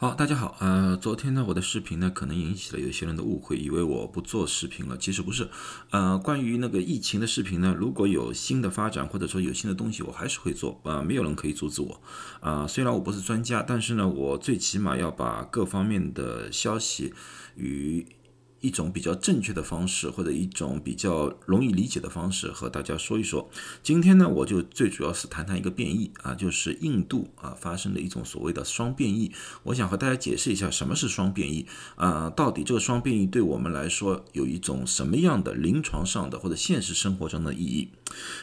好，大家好，呃，昨天呢，我的视频呢，可能引起了有些人的误会，以为我不做视频了，其实不是，呃，关于那个疫情的视频呢，如果有新的发展或者说有新的东西，我还是会做，啊，没有人可以阻止我，啊，虽然我不是专家，但是呢，我最起码要把各方面的消息与。一种比较正确的方式，或者一种比较容易理解的方式，和大家说一说。今天呢，我就最主要是谈谈一个变异啊，就是印度啊发生的一种所谓的双变异。我想和大家解释一下什么是双变异啊，到底这个双变异对我们来说有一种什么样的临床上的或者现实生活中的意义？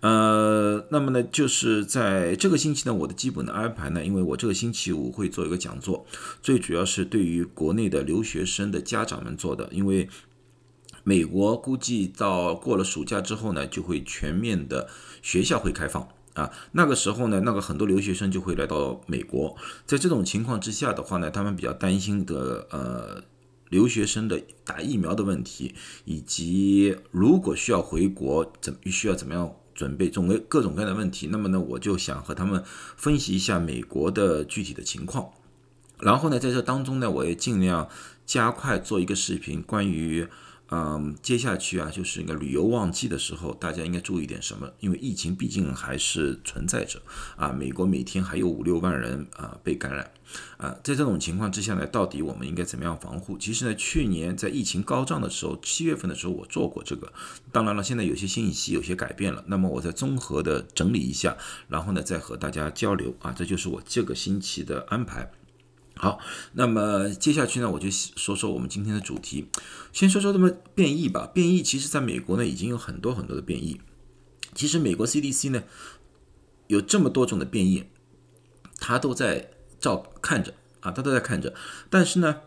呃，那么呢，就是在这个星期呢，我的基本的安排呢，因为我这个星期五会做一个讲座，最主要是对于国内的留学生的家长们做的，因为美国估计到过了暑假之后呢，就会全面的学校会开放啊，那个时候呢，那个很多留学生就会来到美国，在这种情况之下的话呢，他们比较担心的呃。留学生的打疫苗的问题，以及如果需要回国，怎需要怎么样准备，总为各种各样的问题。那么呢，我就想和他们分析一下美国的具体的情况。然后呢，在这当中呢，我也尽量加快做一个视频，关于。嗯，接下去啊，就是一个旅游旺季的时候，大家应该注意点什么？因为疫情毕竟还是存在着啊。美国每天还有五六万人啊被感染啊，在这种情况之下呢，到底我们应该怎么样防护？其实呢，去年在疫情高涨的时候，七月份的时候我做过这个。当然了，现在有些信息有些改变了，那么我再综合的整理一下，然后呢再和大家交流啊，这就是我这个星期的安排。好，那么接下去呢，我就说说我们今天的主题。先说说这么变异吧。变异其实在美国呢，已经有很多很多的变异。其实美国 CDC 呢，有这么多种的变异，它都在照看着啊，它都在看着。但是呢，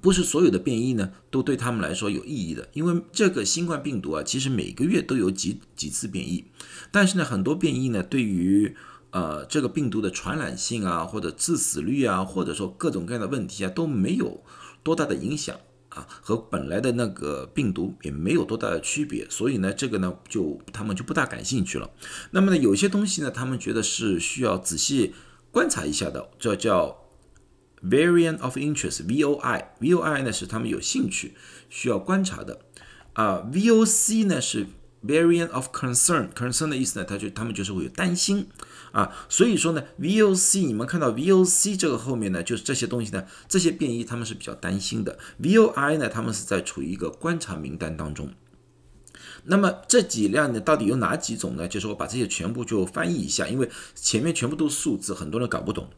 不是所有的变异呢，都对他们来说有意义的。因为这个新冠病毒啊，其实每个月都有几几次变异。但是呢，很多变异呢，对于呃，这个病毒的传染性啊，或者致死率啊，或者说各种各样的问题啊，都没有多大的影响啊，和本来的那个病毒也没有多大的区别，所以呢，这个呢，就他们就不大感兴趣了。那么呢，有些东西呢，他们觉得是需要仔细观察一下的，这叫 variant of interest（VOI），VOI 呢是他们有兴趣需要观察的啊，VOC 呢是 variant of concern，concern 的意思呢，他就他们就是会有担心。啊，所以说呢，VOC 你们看到 VOC 这个后面呢，就是这些东西呢，这些变异他们是比较担心的。VOI 呢，他们是在处于一个观察名单当中。那么这几辆呢，到底有哪几种呢？就是我把这些全部就翻译一下，因为前面全部都是数字，很多人搞不懂。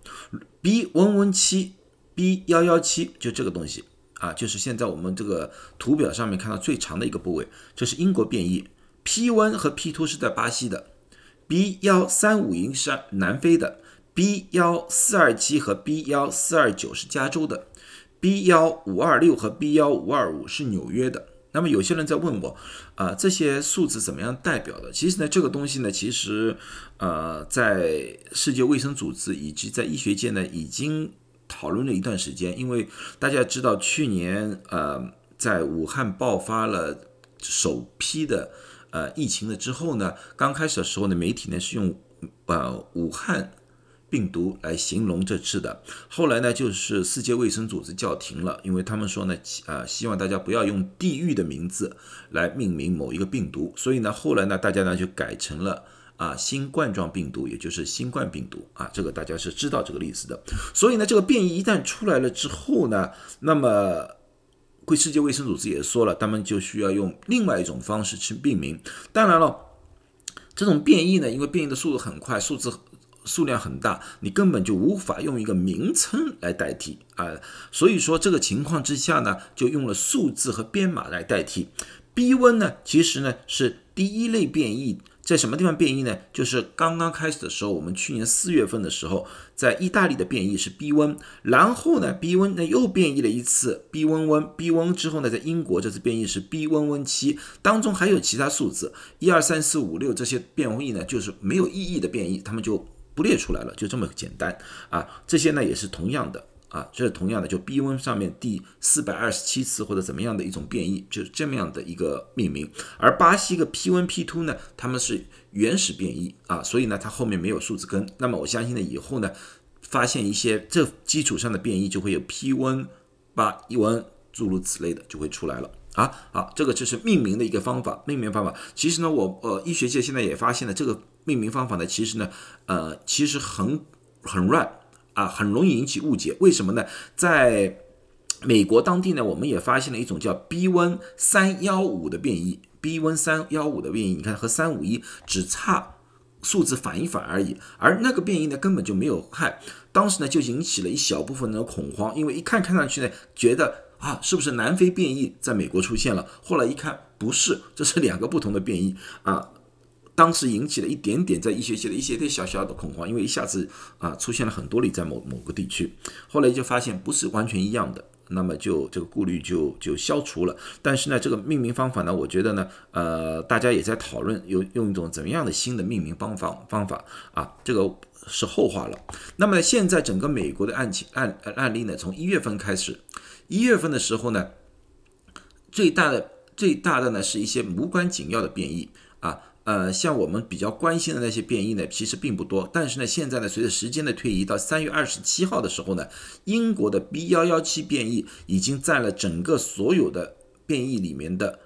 B 温温七 B 幺幺七就这个东西啊，就是现在我们这个图表上面看到最长的一个部位，这是英国变异。P 温和 P two 是在巴西的。B 幺三五零是南非的，B 幺四二七和 B 幺四二九是加州的，B 幺五二六和 B 幺五二五是纽约的。那么有些人在问我，啊，这些数字怎么样代表的？其实呢，这个东西呢，其实呃，在世界卫生组织以及在医学界呢，已经讨论了一段时间。因为大家知道，去年呃，在武汉爆发了首批的。呃，疫情了之后呢，刚开始的时候呢，媒体呢是用呃武汉病毒来形容这次的。后来呢，就是世界卫生组织叫停了，因为他们说呢，呃，希望大家不要用地域的名字来命名某一个病毒。所以呢，后来呢，大家呢就改成了啊新冠状病毒，也就是新冠病毒啊，这个大家是知道这个例子的。所以呢，这个变异一旦出来了之后呢，那么。会世界卫生组织也说了，他们就需要用另外一种方式去命名。当然了，这种变异呢，因为变异的速度很快，数字数量很大，你根本就无法用一个名称来代替啊。所以说这个情况之下呢，就用了数字和编码来代替。B 温呢，其实呢是第一类变异。在什么地方变异呢？就是刚刚开始的时候，我们去年四月份的时候，在意大利的变异是 B 温，然后呢，B 温呢又变异了一次 B 温温，B 温之后呢，在英国这次变异是 B 温温七，当中还有其他数字一二三四五六这些变异呢，就是没有意义的变异，他们就不列出来了，就这么简单啊。这些呢也是同样的。啊，这是同样的，就 B 温上面第四百二十七次或者怎么样的一种变异，就是这么样的一个命名。而巴西个 P 温 P two 呢，他们是原始变异啊，所以呢，它后面没有数字根。那么我相信呢，以后呢，发现一些这基础上的变异，就会有 P 温、八一温诸如此类的就会出来了啊。好，这个就是命名的一个方法，命名方法。其实呢，我呃医学界现在也发现了这个命名方法呢，其实呢，呃，其实很很乱啊，很容易引起误解。为什么呢？在美国当地呢，我们也发现了一种叫 B 温三幺五的变异，B 温三幺五的变异，你看和三五一只差。数字反一反而已，而那个变异呢根本就没有害，当时呢就引起了一小部分人的恐慌，因为一看看上去呢觉得啊是不是南非变异在美国出现了，后来一看不是，这是两个不同的变异啊，当时引起了一点点在医学界的一些点小小的恐慌，因为一下子啊出现了很多例在某某个地区，后来就发现不是完全一样的。那么就这个顾虑就就消除了，但是呢，这个命名方法呢，我觉得呢，呃，大家也在讨论用用一种怎么样的新的命名方法方法啊，这个是后话了。那么现在整个美国的案情案案例呢，从一月份开始，一月份的时候呢，最大的最大的呢是一些无关紧要的变异啊。呃，像我们比较关心的那些变异呢，其实并不多。但是呢，现在呢，随着时间的推移，到三月二十七号的时候呢，英国的 B 幺幺七变异已经占了整个所有的变异里面的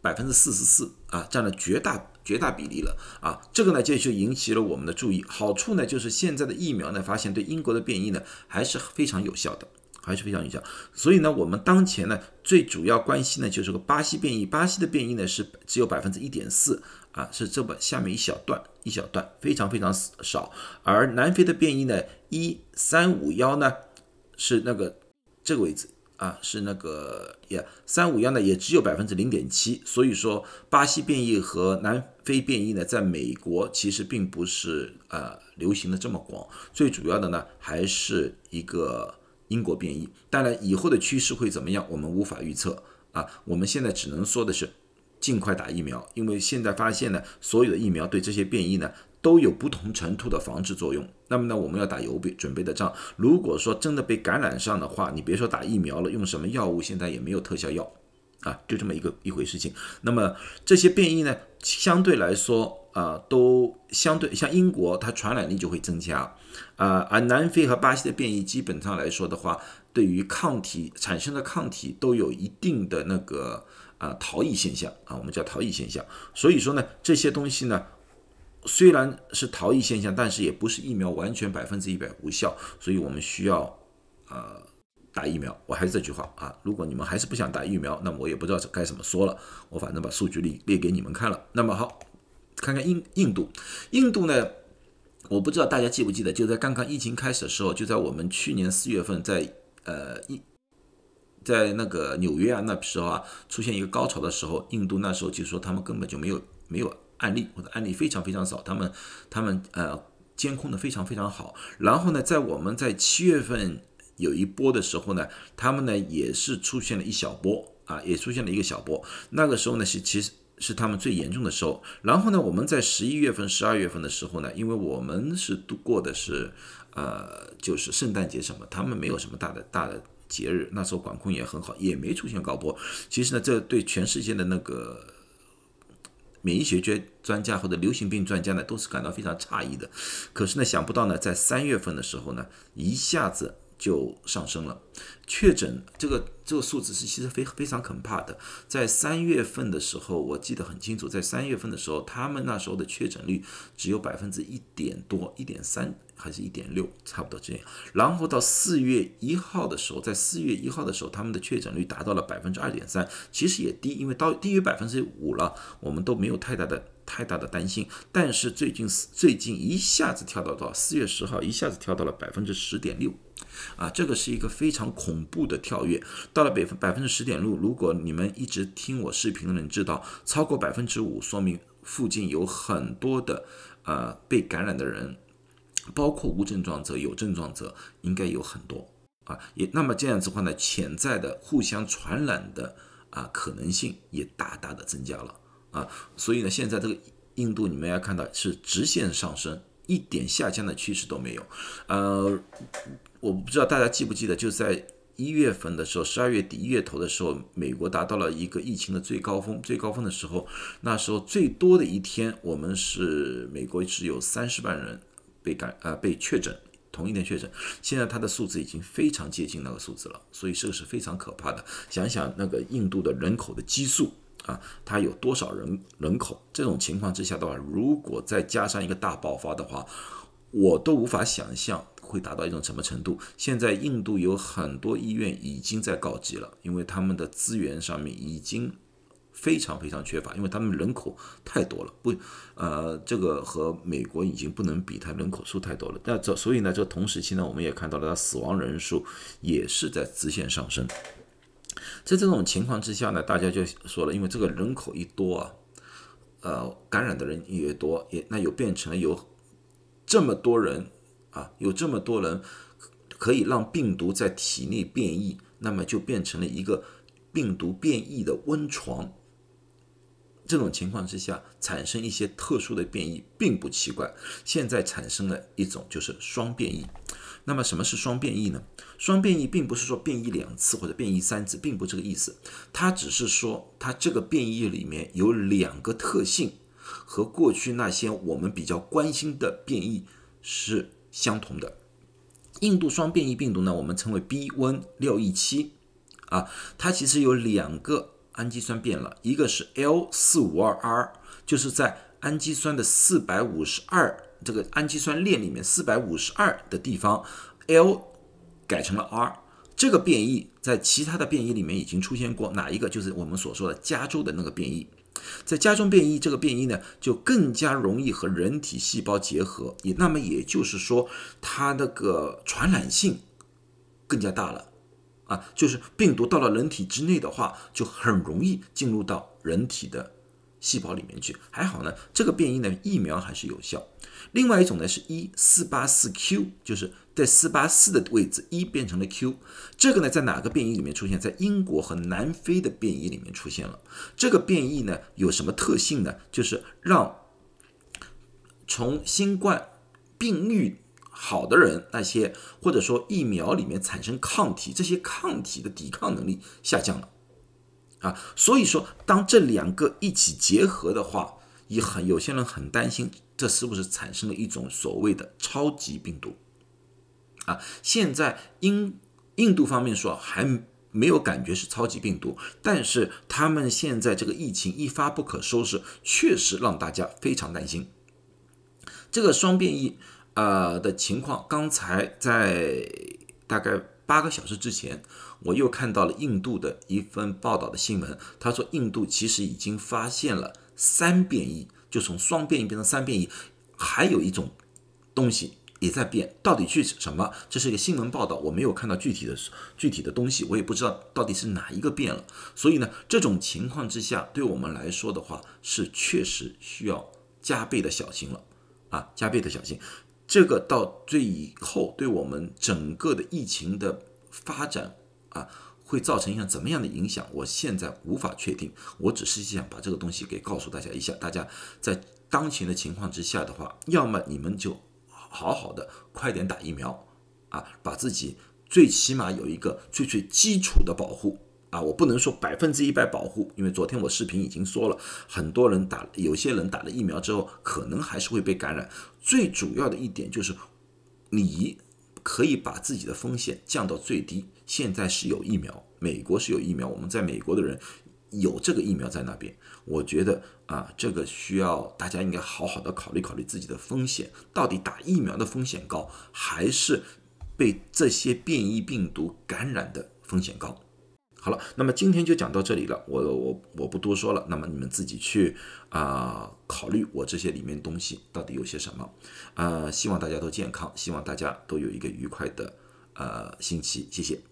百分之四十四啊，占了绝大绝大比例了啊。这个呢，就就引起了我们的注意。好处呢，就是现在的疫苗呢，发现对英国的变异呢，还是非常有效的。还是非常有效，所以呢，我们当前呢最主要关心呢就是个巴西变异，巴西的变异呢是只有百分之一点四啊，是这么下面一小段一小段，非常非常少。而南非的变异呢，一三五幺呢是那个这个位置啊，是那个也三五幺呢也只有百分之零点七，所以说巴西变异和南非变异呢，在美国其实并不是呃流行的这么广，最主要的呢还是一个。英国变异，当然以后的趋势会怎么样，我们无法预测啊。我们现在只能说的是，尽快打疫苗，因为现在发现呢，所有的疫苗对这些变异呢都有不同程度的防治作用。那么呢，我们要打有备准备的仗。如果说真的被感染上的话，你别说打疫苗了，用什么药物现在也没有特效药啊，就这么一个一回事情。那么这些变异呢，相对来说。啊，都相对像英国，它传染力就会增加，啊，而南非和巴西的变异基本上来说的话，对于抗体产生的抗体都有一定的那个啊逃逸现象啊，我们叫逃逸现象。所以说呢，这些东西呢，虽然是逃逸现象，但是也不是疫苗完全百分之一百无效，所以我们需要呃打疫苗。我还是这句话啊，如果你们还是不想打疫苗，那么我也不知道该怎么说了，我反正把数据列列给你们看了。那么好。看看印印度，印度呢，我不知道大家记不记得，就在刚刚疫情开始的时候，就在我们去年四月份，在呃一在那个纽约啊那时候啊，出现一个高潮的时候，印度那时候就说他们根本就没有没有案例，或者案例非常非常少，他们他们呃监控的非常非常好。然后呢，在我们在七月份有一波的时候呢，他们呢也是出现了一小波啊，也出现了一个小波。那个时候呢是其实。是他们最严重的时候。然后呢，我们在十一月份、十二月份的时候呢，因为我们是度过的是，呃，就是圣诞节什么，他们没有什么大的大的节日，那时候管控也很好，也没出现高波。其实呢，这对全世界的那个免疫学专专家或者流行病专家呢，都是感到非常诧异的。可是呢，想不到呢，在三月份的时候呢，一下子。就上升了，确诊这个这个数字是其实非非常可怕的。在三月份的时候，我记得很清楚，在三月份的时候，他们那时候的确诊率只有百分之一点多，一点三还是一点六，差不多这样。然后到四月一号的时候，在四月一号的时候，他们的确诊率达到了百分之二点三，其实也低，因为到低于百分之五了，我们都没有太大的。太大的担心，但是最近最近一下子跳到到四月十号，一下子跳到了百分之十点六，啊，这个是一个非常恐怖的跳跃，到了百分百分之十点六。如果你们一直听我视频的人知道，超过百分之五，说明附近有很多的呃被感染的人，包括无症状者、有症状者，应该有很多啊。也那么这样子的话呢，潜在的互相传染的啊可能性也大大的增加了。啊，所以呢，现在这个印度你们要看到是直线上升，一点下降的趋势都没有。呃，我不知道大家记不记得，就在一月份的时候，十二月底一月头的时候，美国达到了一个疫情的最高峰，最高峰的时候，那时候最多的一天，我们是美国是有三十万人被感呃被确诊同一天确诊，现在它的数字已经非常接近那个数字了，所以这个是非常可怕的。想想那个印度的人口的基数啊，它有多少人人口？这种情况之下的话，如果再加上一个大爆发的话，我都无法想象会达到一种什么程度。现在印度有很多医院已经在告急了，因为他们的资源上面已经。非常非常缺乏，因为他们人口太多了，不，呃，这个和美国已经不能比，它人口数太多了。那这所以呢，这同时期呢，我们也看到了它死亡人数也是在直线上升。在这种情况之下呢，大家就说了，因为这个人口一多啊，呃，感染的人越多，也那又变成有这么多人啊，有这么多人可以让病毒在体内变异，那么就变成了一个病毒变异的温床。这种情况之下，产生一些特殊的变异并不奇怪。现在产生了一种就是双变异。那么什么是双变异呢？双变异并不是说变异两次或者变异三次，并不这个意思。它只是说它这个变异里面有两个特性和过去那些我们比较关心的变异是相同的。印度双变异病毒呢，我们称为 B 温六一七啊，它其实有两个。氨基酸变了，一个是 L 四五二 R，就是在氨基酸的四百五十二这个氨基酸链里面四百五十二的地方，L 改成了 R。这个变异在其他的变异里面已经出现过，哪一个？就是我们所说的加州的那个变异。在家中变异这个变异呢，就更加容易和人体细胞结合，也那么也就是说，它那个传染性更加大了。啊，就是病毒到了人体之内的话，就很容易进入到人体的细胞里面去。还好呢，这个变异呢，疫苗还是有效。另外一种呢是一四八四 Q，就是在四八四的位置，一变成了 Q。这个呢，在哪个变异里面出现？在英国和南非的变异里面出现了。这个变异呢，有什么特性呢？就是让从新冠病愈。好的人，那些或者说疫苗里面产生抗体，这些抗体的抵抗能力下降了，啊，所以说当这两个一起结合的话，也很有些人很担心，这是不是产生了一种所谓的超级病毒？啊，现在印印度方面说还没有感觉是超级病毒，但是他们现在这个疫情一发不可收拾，确实让大家非常担心，这个双变异。呃的情况，刚才在大概八个小时之前，我又看到了印度的一份报道的新闻。他说，印度其实已经发现了三变异，就从双变异变成三变异，还有一种东西也在变，到底去什么？这是一个新闻报道，我没有看到具体的具体的东西，我也不知道到底是哪一个变了。所以呢，这种情况之下，对我们来说的话，是确实需要加倍的小心了啊，加倍的小心。这个到最后对我们整个的疫情的发展啊，会造成一项怎么样的影响？我现在无法确定。我只是想把这个东西给告诉大家一下。大家在当前的情况之下的话，要么你们就好好的快点打疫苗啊，把自己最起码有一个最最基础的保护。啊，我不能说百分之一百保护，因为昨天我视频已经说了，很多人打，有些人打了疫苗之后，可能还是会被感染。最主要的一点就是，你可以把自己的风险降到最低。现在是有疫苗，美国是有疫苗，我们在美国的人有这个疫苗在那边。我觉得啊，这个需要大家应该好好的考虑考虑自己的风险，到底打疫苗的风险高，还是被这些变异病毒感染的风险高？好了，那么今天就讲到这里了，我我我不多说了，那么你们自己去啊考虑我这些里面东西到底有些什么，啊，希望大家都健康，希望大家都有一个愉快的呃星期，谢谢。